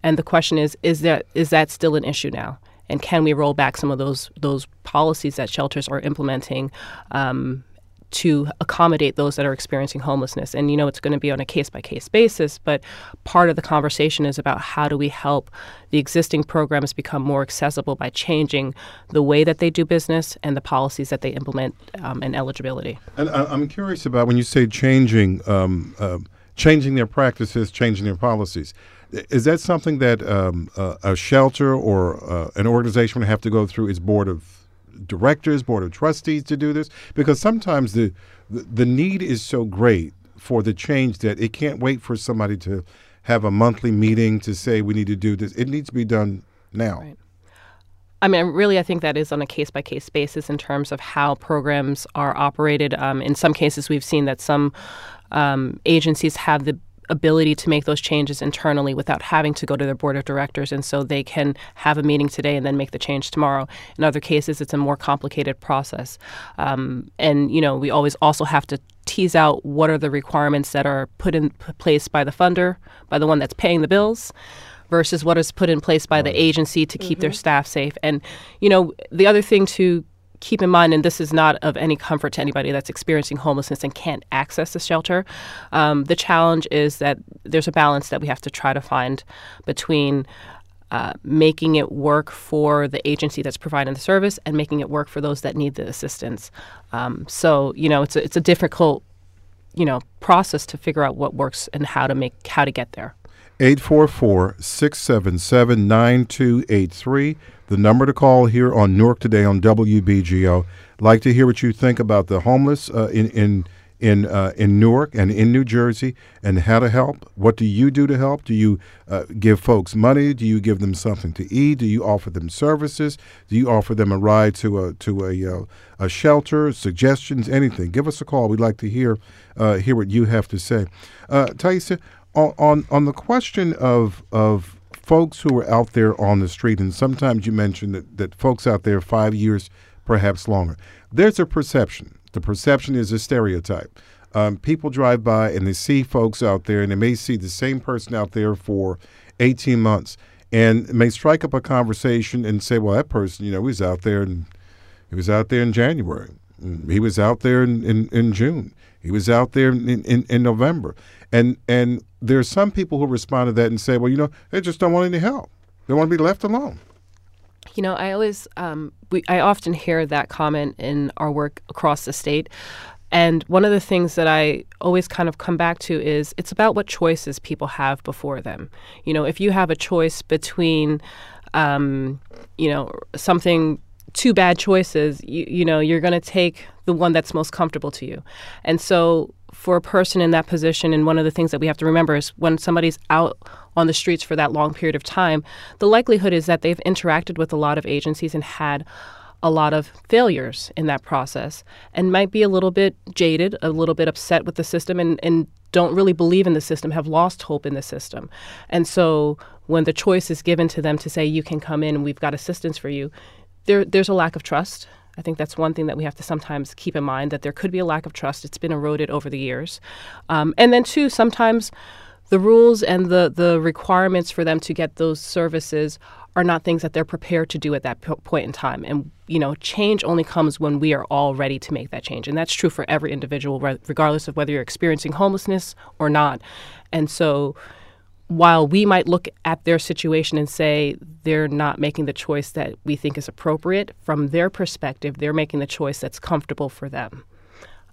and the question is is that is that still an issue now and can we roll back some of those those policies that shelters are implementing um, to accommodate those that are experiencing homelessness and you know it's going to be on a case by case basis but part of the conversation is about how do we help the existing programs become more accessible by changing the way that they do business and the policies that they implement um, and eligibility And I, I'm curious about when you say changing, um, uh, changing their practices, changing their policies. Is that something that um, uh, a shelter or uh, an organization would have to go through its board of directors, board of trustees to do this? Because sometimes the the, need is so great for the change that it can't wait for somebody to have a monthly meeting to say we need to do this. It needs to be done now. I mean, really, I think that is on a case by case basis in terms of how programs are operated. Um, in some cases, we've seen that some um, agencies have the ability to make those changes internally without having to go to their board of directors, and so they can have a meeting today and then make the change tomorrow. In other cases, it's a more complicated process, um, and you know, we always also have to tease out what are the requirements that are put in place by the funder, by the one that's paying the bills versus what is put in place by the agency to keep their staff safe. And, you know, the other thing to keep in mind, and this is not of any comfort to anybody that's experiencing homelessness and can't access a shelter, um, the challenge is that there's a balance that we have to try to find between. Uh, making it work for the agency that's providing the service and making it work for those that need the assistance. Um, so you know it's a, it's a difficult you know process to figure out what works and how to make how to get there. 844 677 9283. The number to call here on Newark Today on WBGO. Like to hear what you think about the homeless uh, in in in uh, in Newark and in New Jersey, and how to help. What do you do to help? Do you uh, give folks money? Do you give them something to eat? Do you offer them services? Do you offer them a ride to a to a uh, a shelter? Suggestions? Anything? Give us a call. We'd like to hear uh, hear what you have to say. Uh, Taisa, on, on the question of of folks who are out there on the street, and sometimes you mentioned that, that folks out there five years, perhaps longer. There's a perception. The perception is a stereotype. Um, people drive by and they see folks out there, and they may see the same person out there for 18 months, and may strike up a conversation and say, "Well, that person, you know, he's out there, and he was out there in January. He was out there in, in, in June. He was out there in, in, in November. And and there's some people who respond to that and say, well, you know, they just don't want any help. They want to be left alone. You know, I always, um, we, I often hear that comment in our work across the state. And one of the things that I always kind of come back to is it's about what choices people have before them. You know, if you have a choice between, um, you know, something, two bad choices, you, you know, you're going to take the one that's most comfortable to you. And so for a person in that position, and one of the things that we have to remember is when somebody's out on the streets for that long period of time, the likelihood is that they've interacted with a lot of agencies and had a lot of failures in that process and might be a little bit jaded, a little bit upset with the system, and, and don't really believe in the system, have lost hope in the system. And so when the choice is given to them to say, you can come in we've got assistance for you, there, there's a lack of trust. I think that's one thing that we have to sometimes keep in mind that there could be a lack of trust. It's been eroded over the years. Um, and then, two, sometimes the rules and the, the requirements for them to get those services are not things that they're prepared to do at that po- point in time. And, you know, change only comes when we are all ready to make that change. And that's true for every individual, re- regardless of whether you're experiencing homelessness or not. And so, while we might look at their situation and say they're not making the choice that we think is appropriate, from their perspective, they're making the choice that's comfortable for them.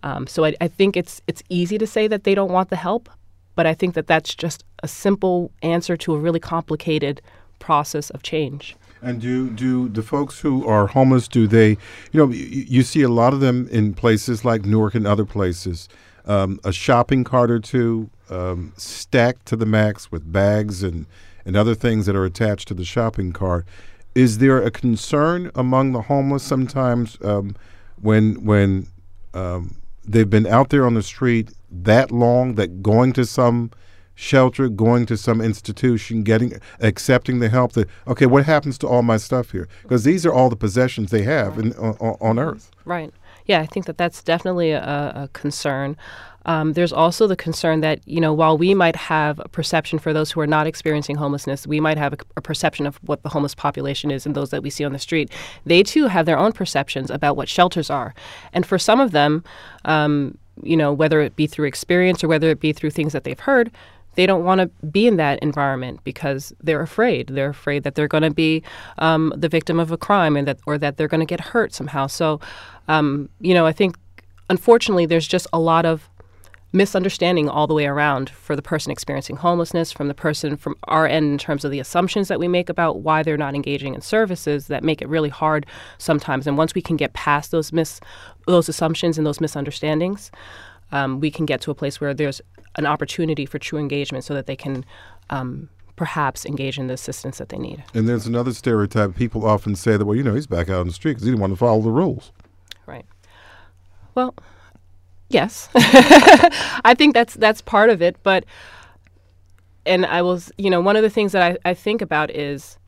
Um, so I, I think it's it's easy to say that they don't want the help, but I think that that's just a simple answer to a really complicated process of change. And do do the folks who are homeless do they you know you, you see a lot of them in places like Newark and other places um, a shopping cart or two um, stacked to the max with bags and and other things that are attached to the shopping cart. Is there a concern among the homeless sometimes um, when when um, they've been out there on the street that long that going to some shelter, going to some institution, getting accepting the help. That okay, what happens to all my stuff here? Because these are all the possessions they have in, on, on Earth. Right. Yeah, I think that that's definitely a, a concern. Um, there's also the concern that, you know, while we might have a perception for those who are not experiencing homelessness, we might have a, a, perception of what the homeless population is and those that we see on the street. They too have their own perceptions about what shelters are. And for some of them, um, you know, whether it be through experience or whether it be through things that they've heard, they don't want to be in that environment because they're afraid. They're afraid that they're going to be um, the victim of a crime and that or that they're going to get hurt somehow. So, um, you know, I think unfortunately there's just a lot of misunderstanding all the way around for the person experiencing homelessness, from the person from our end in terms of the assumptions that we make about why they're not engaging in services that make it really hard sometimes. And once we can get past those mis those assumptions and those misunderstandings, um, we can get to a place where there's an opportunity for true engagement so that they can um, perhaps engage in the assistance that they need. And there's another stereotype. People often say that, well, you know, he's back out on the street because he didn't want to follow the rules. Right. Well, yes. I think that's that's part of it. But, and I was, you know, one of the things that I, I think about is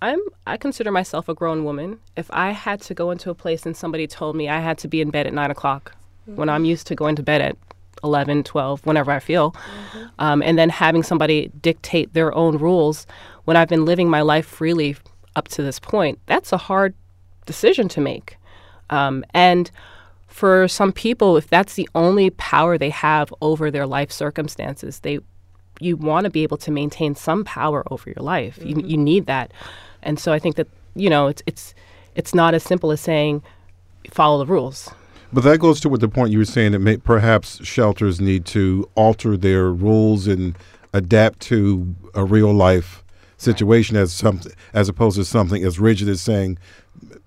I'm I consider myself a grown woman. If I had to go into a place and somebody told me I had to be in bed at nine o'clock mm-hmm. when I'm used to going to bed at 11, 12, whenever I feel. Mm-hmm. Um, and then having somebody dictate their own rules when I've been living my life freely up to this point, that's a hard decision to make. Um, and for some people, if that's the only power they have over their life circumstances, they you want to be able to maintain some power over your life. Mm-hmm. You, you need that. And so I think that, you know, it's it's it's not as simple as saying follow the rules. But that goes to what the point you were saying that may, perhaps shelters need to alter their rules and adapt to a real life situation as something as opposed to something as rigid as saying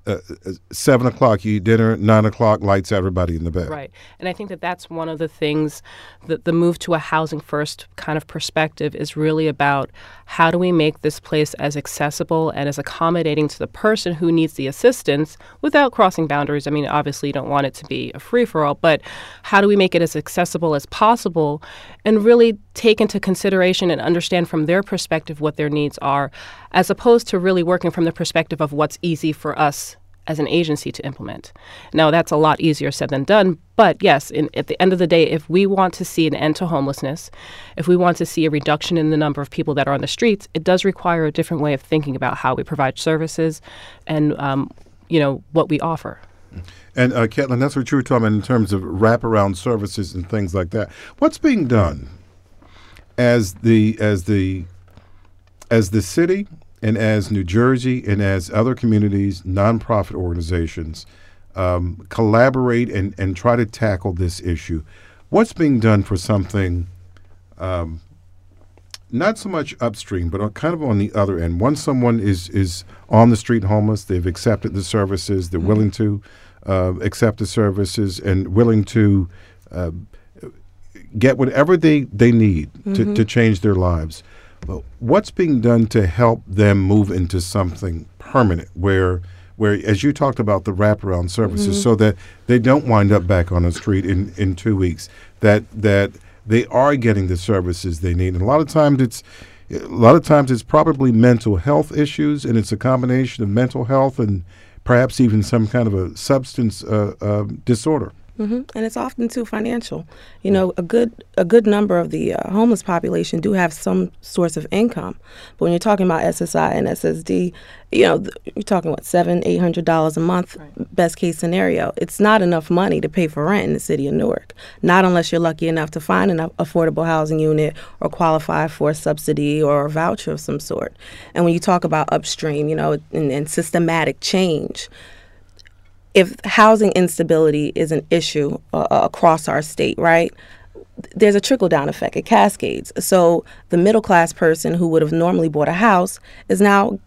uh, uh, seven o'clock you eat dinner nine o'clock lights everybody in the bed. Right. And i think that that's one of the things that the move to a housing first kind of perspective is really about. How do we make this place as accessible and as accommodating to the person who needs the assistance without crossing boundaries? I mean obviously you don't want it to be a free-for-all but how do we make it as accessible as possible and really take into consideration and understand from their perspective what their needs are as opposed to really working from the perspective of what's easy for us as an agency to implement. Now, that's a lot easier said than done, but yes, in, at the end of the day, if we want to see an end to homelessness, if we want to see a reduction in the number of people that are on the streets, it does require a different way of thinking about how we provide services and, um, you know, what we offer. And uh, Ketlin, that's what you were talking about in terms of wraparound services and things like that. What's being done as the as the as the city and as New Jersey and as other communities, nonprofit organizations um, collaborate and, and try to tackle this issue, what's being done for something um, not so much upstream, but kind of on the other end? Once someone is, is on the street homeless, they've accepted the services, they're mm-hmm. willing to uh, accept the services and willing to uh, get whatever they, they need mm-hmm. to, to change their lives. But what's being done to help them move into something permanent where where as you talked about the wraparound services mm-hmm. so that they don't wind up back on the street in, in two weeks that that they are getting the services they need. And a lot of times it's a lot of times it's probably mental health issues and it's a combination of mental health and perhaps even some kind of a substance uh, uh, disorder Mm-hmm. And it's often too financial. You know, a good a good number of the uh, homeless population do have some source of income, but when you're talking about SSI and SSD, you know, th- you're talking what seven, eight hundred dollars a month, right. best case scenario. It's not enough money to pay for rent in the city of Newark. Not unless you're lucky enough to find an affordable housing unit or qualify for a subsidy or a voucher of some sort. And when you talk about upstream, you know, and, and systematic change if housing instability is an issue uh, uh, across our state, right? there's a trickle down effect. It cascades. So the middle class person who would have normally bought a house is now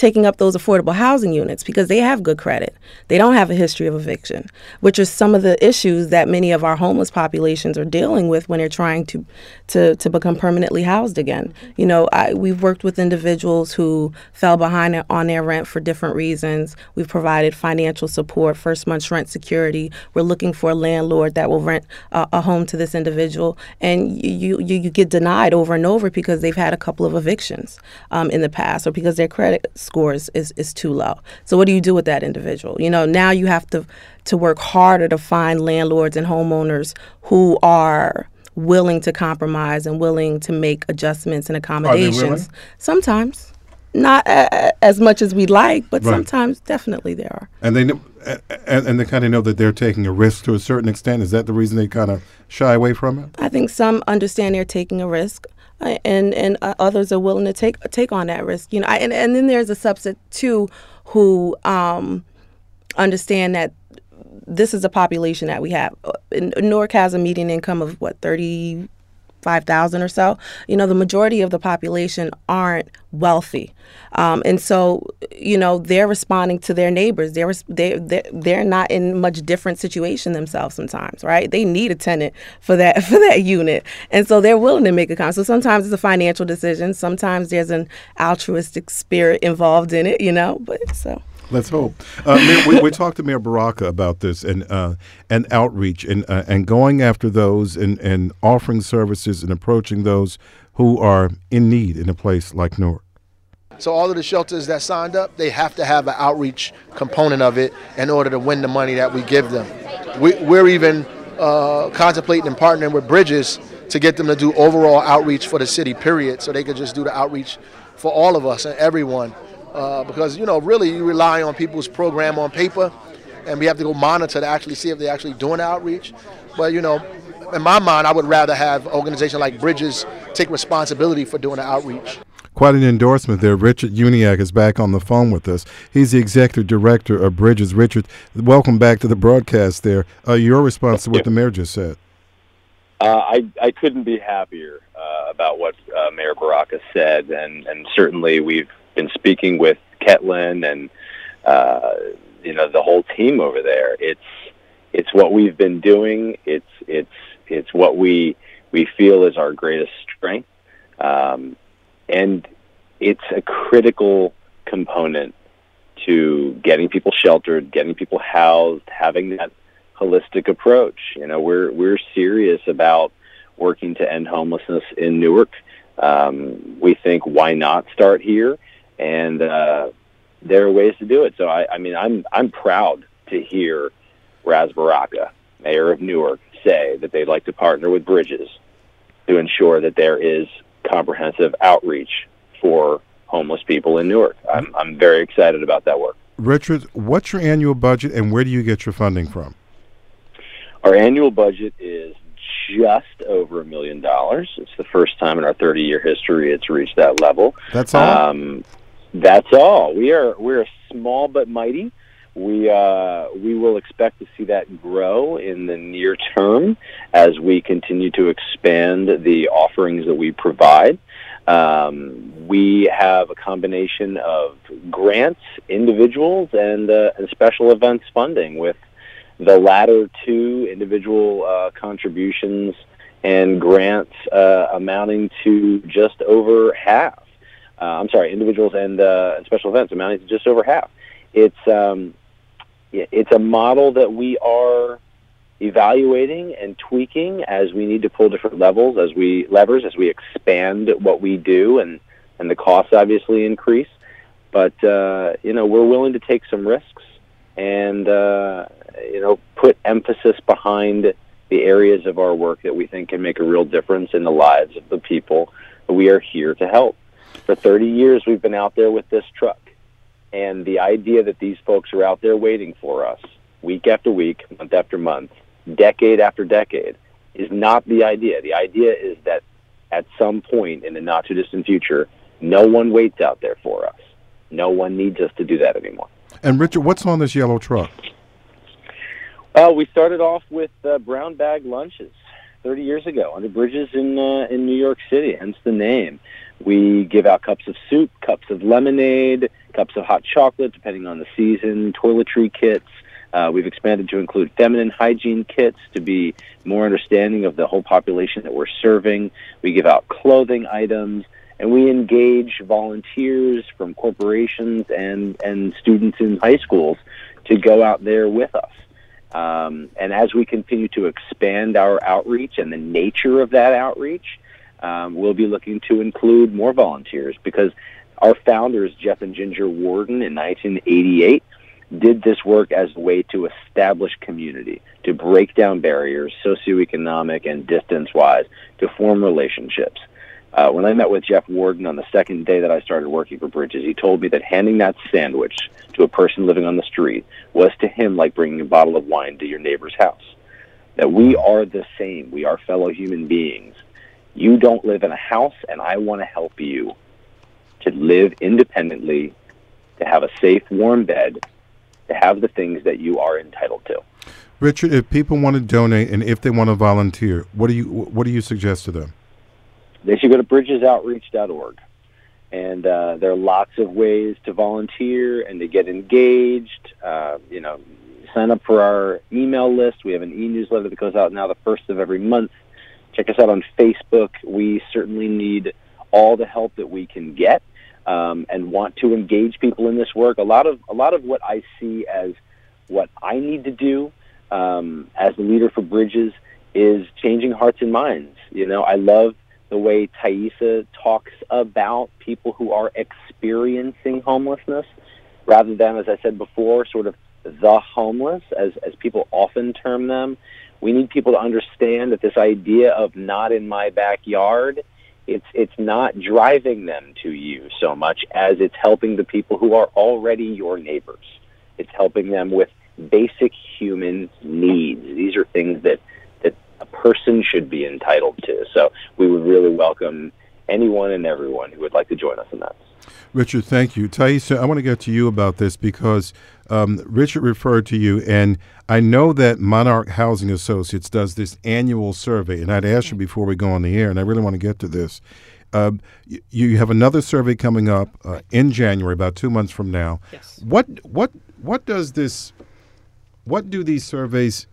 taking up those affordable housing units because they have good credit. They don't have a history of eviction, which are some of the issues that many of our homeless populations are dealing with when they're trying to to, to become permanently housed again. You know, I, we've worked with individuals who fell behind on their rent for different reasons. We've provided financial support, first month's rent security. We're looking for a landlord that will rent a, a home to this individual, and you, you you get denied over and over because they've had a couple of evictions um, in the past or because their credit scores is, is too low. So what do you do with that individual? You know, now you have to to work harder to find landlords and homeowners who are willing to compromise and willing to make adjustments and accommodations. Sometimes, not a, as much as we'd like, but Right. sometimes definitely there are. And they know, and, and they kind of know that they're taking a risk to a certain extent. Is that the reason they kind of shy away from it? I think some understand they're taking a risk, uh, and and uh, others are willing to take take on that risk. You know, I, and and then there's a subset too who um, understand that this is a population that we have. Uh, Newark has a median income of what thirty five thousand or so. You know, the majority of the population aren't wealthy, um, and so you know they're responding to their neighbors. They're they they're, they're not in much different situation themselves sometimes, right? They need a tenant for that for that unit, and so they're willing to make a comment. So sometimes it's a financial decision. Sometimes there's an altruistic spirit involved in it. You know, but so. Let's hope. Uh, Mayor, we, we talked to Mayor Baraka about this and uh, and outreach and uh, and going after those and, and offering services and approaching those who are in need in a place like Newark. So all of the shelters that signed up, they have to have an outreach component of it in order to win the money that we give them. We, we're even uh, contemplating and partnering with Bridges to get them to do overall outreach for the city, period, so they could just do the outreach for all of us and everyone. Uh, because you know, really, you rely on people's program on paper, and we have to go monitor to actually see if they're actually doing outreach. But you know, in my mind, I would rather have an organization like Bridges take responsibility for doing the outreach. Quite an endorsement there. Richard Uniacke is back on the phone with us. He's the executive director of Bridges. Richard, welcome back to the broadcast there. Uh, your response to what the mayor just said. Uh, I I couldn't be happier uh, about what uh, Mayor Baraka said, and and certainly we've been speaking with Ketlin and uh, you know the whole team over there. It's it's what we've been doing. It's it's it's what we we feel is our greatest strength, um, and it's a critical component to getting people sheltered, getting people housed, having that holistic approach. You know, we're we're serious about working to end homelessness in Newark. Um, we think why not start here, and uh, there are ways to do it. So I, I mean, I'm I'm proud to hear Ras Baraka, mayor of Newark, say that they'd like to partner with Bridges to ensure that there is comprehensive outreach for homeless people in Newark. I'm I'm very excited about that work. Richard, what's your annual budget and where do you get your funding from? Our annual budget is just over a million dollars. It's the first time in our 30 year history it's reached that level. That's all? Um, that's all. We are we're small but mighty. We uh, we will expect to see that grow in the near term as we continue to expand the offerings that we provide. Um, we have a combination of grants, individuals, and uh, and special events funding with the latter two individual uh, contributions and grants uh, amounting to just over half. Uh, I'm sorry, individuals and, uh, and special events amounting to just over half. It's um, it's a model that we are evaluating and tweaking as we need to pull different levels as we levers as we expand what we do and and the costs obviously increase. But uh, you know we're willing to take some risks and uh, you know put emphasis behind the areas of our work that we think can make a real difference in the lives of the people we are here to help. For 30 years, we've been out there with this truck, and the idea that these folks are out there waiting for us week after week, month after month, decade after decade is not the idea. The idea is that at some point in the not too distant future, no one waits out there for us. No one needs us to do that anymore. And Richard, what's on this yellow truck? Uh, we started off with uh, brown bag lunches 30 years ago under bridges in uh, in New York City, hence the name. We give out cups of soup, cups of lemonade, cups of hot chocolate, depending on the season, toiletry kits. Uh, we've expanded to include feminine hygiene kits to be more understanding of the whole population that we're serving. We give out clothing items, and we engage volunteers from corporations and, and students in high schools to go out there with us. Um, and as we continue to expand our outreach and the nature of that outreach, um, we'll be looking to include more volunteers because our founders, Jeff and Ginger Warden, in 1988, did this work as a way to establish community, to break down barriers, socioeconomic and distance wise, to form relationships. Uh, when I met with Jeff Warden on the second day that I started working for Bridges, he told me that handing that sandwich to a person living on the street was to him like bringing a bottle of wine to your neighbor's house. That we are the same. We are fellow human beings. You don't live in a house, and I want to help you to live independently, to have a safe, warm bed, to have the things that you are entitled to. Richard, if people want to donate and if they want to volunteer, what do you what do you suggest to them? They should go to bridgesoutreach.org. And uh, there are lots of ways to volunteer and to get engaged. Uh, you know, sign up for our email list. We have an e-newsletter that goes out now the first of every month. Check us out on Facebook. We certainly need all the help that we can get um, and want to engage people in this work. A lot of a lot of what I see as what I need to do um, as the leader for Bridges is changing hearts and minds. You know, I love the way Thaisa talks about people who are experiencing homelessness rather than, as I said before, sort of the homeless, as, as people often term them. We need people to understand that this idea of not in my backyard, it's, it's not driving them to you so much as it's helping the people who are already your neighbors. It's helping them with basic human needs. These are things that that a person should be entitled to. So we would really welcome anyone and everyone who would like to join us in that. Richard, thank you. Thaisa, I want to get to you about this because um, Richard referred to you, and I know that Monarch Housing Associates does this annual survey, and I'd asked you before we go on the air, and I really want to get to this. Uh, you, you have another survey coming up uh, in January, about two months from now. Yes. What what what does this? What do these surveys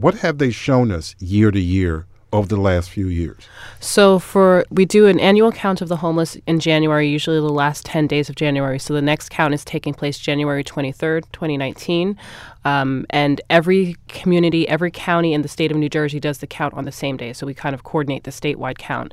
what have they shown us year to year over the last few years? So for we do an annual count of the homeless in January, usually the last 10 days of January. So the next count is taking place January 23rd, 2019. Um, and every community, every county in the state of New Jersey does the count on the same day. So we kind of coordinate the statewide count.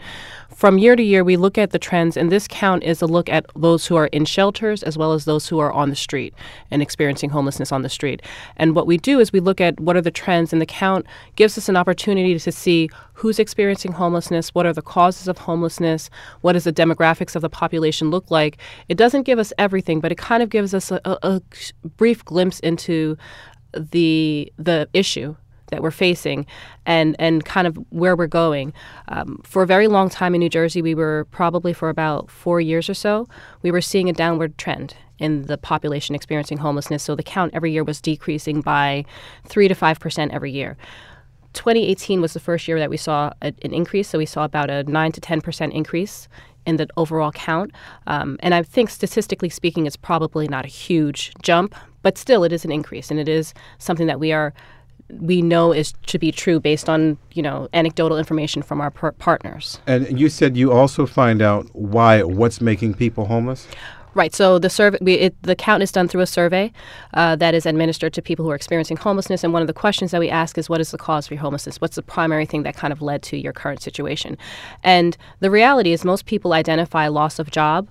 From year to year, we look at the trends, and this count is a look at those who are in shelters as well as those who are on the street and experiencing homelessness on the street. And what we do is we look at what are the trends, and the count gives us an opportunity to see who's experiencing homelessness, what are the causes of homelessness, what does the demographics of the population look like. It doesn't give us everything, but it kind of gives us a, a, a brief glimpse into the the issue that we're facing and and kind of where we're going. Um, for a very long time in New Jersey, we were probably for about four years or so, we were seeing a downward trend in the population experiencing homelessness. So the count every year was decreasing by three to five percent every year. 2018 was the first year that we saw a, an increase. So we saw about a nine to 10 percent increase in the overall count. Um, and I think statistically speaking, it's probably not a huge jump, but still it is an increase, and it is something that we are we know is to be true based on you know anecdotal information from our per- partners. And you said you also find out why what's making people homeless. Right. So the survey, we, it, the count is done through a survey uh, that is administered to people who are experiencing homelessness. And one of the questions that we ask is, what is the cause for your homelessness? What's the primary thing that kind of led to your current situation? And the reality is, most people identify loss of job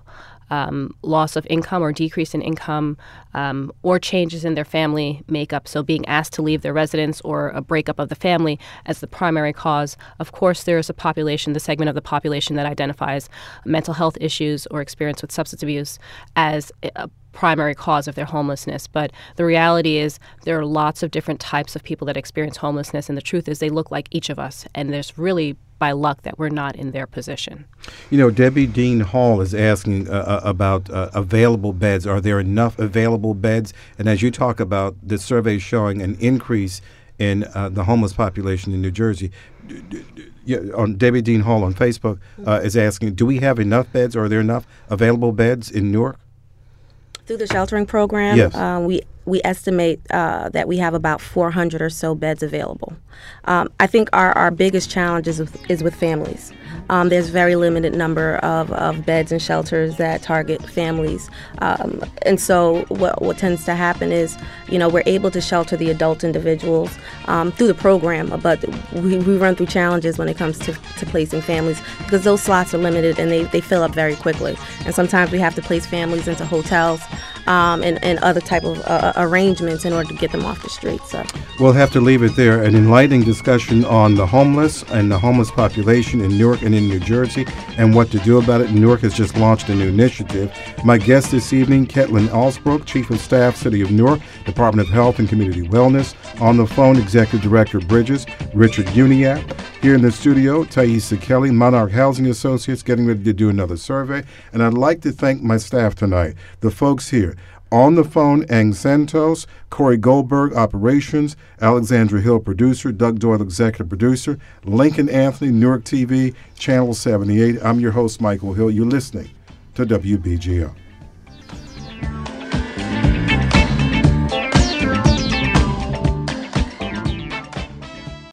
um, loss of income or decrease in income um, or changes in their family makeup. So, being asked to leave their residence or a breakup of the family as the primary cause. Of course, there is a population, the segment of the population that identifies mental health issues or experience with substance abuse as a primary cause of their homelessness. But the reality is, there are lots of different types of people that experience homelessness, and the truth is, they look like each of us. And there's really by luck that we're not in their position. You know, Debbie Dean Hall is asking uh, uh, about uh, available beds. Are there enough available beds? And as you talk about the survey showing an increase in uh, the homeless population in New Jersey. Yeah, on Debbie Dean Hall on Facebook uh, is asking, do we have enough beds? Or are there enough available beds in Newark? Through the sheltering program, Yes. um, we we estimate uh, that we have about 400 or so beds available. Um, I think our, our biggest challenge is with, is with families. Um, there's very limited number of, of beds and shelters that target families, um, and so what, what tends to happen is, you know, we're able to shelter the adult individuals um, through the program, but we, we run through challenges when it comes to, to placing families because those slots are limited and they, they fill up very quickly, and sometimes we have to place families into hotels um, and, and other type of uh, arrangements in order to get them off the streets. So. We'll have to leave it there. An enlightening discussion on the homeless and the homeless population in Newark and in New Jersey and what to do about it. Newark has just launched a new initiative. My guest this evening, Ketlin Alsbrook, Chief of Staff, City of Newark, Department of Health and Community Wellness. On the phone, Executive Director Bridges, Richard Uniacke. Here in the studio, Thaisa Kelly, Monarch Housing Associates, getting ready to do another survey. And I'd like to thank my staff tonight, the folks here. On the phone, Ang Santos, Corey Goldberg, Operations, Alexandra Hill, Producer, Doug Doyle, Executive Producer, Lincoln Anthony, Newark TV, Channel 78. I'm your host, Michael Hill. You're listening to WBGO.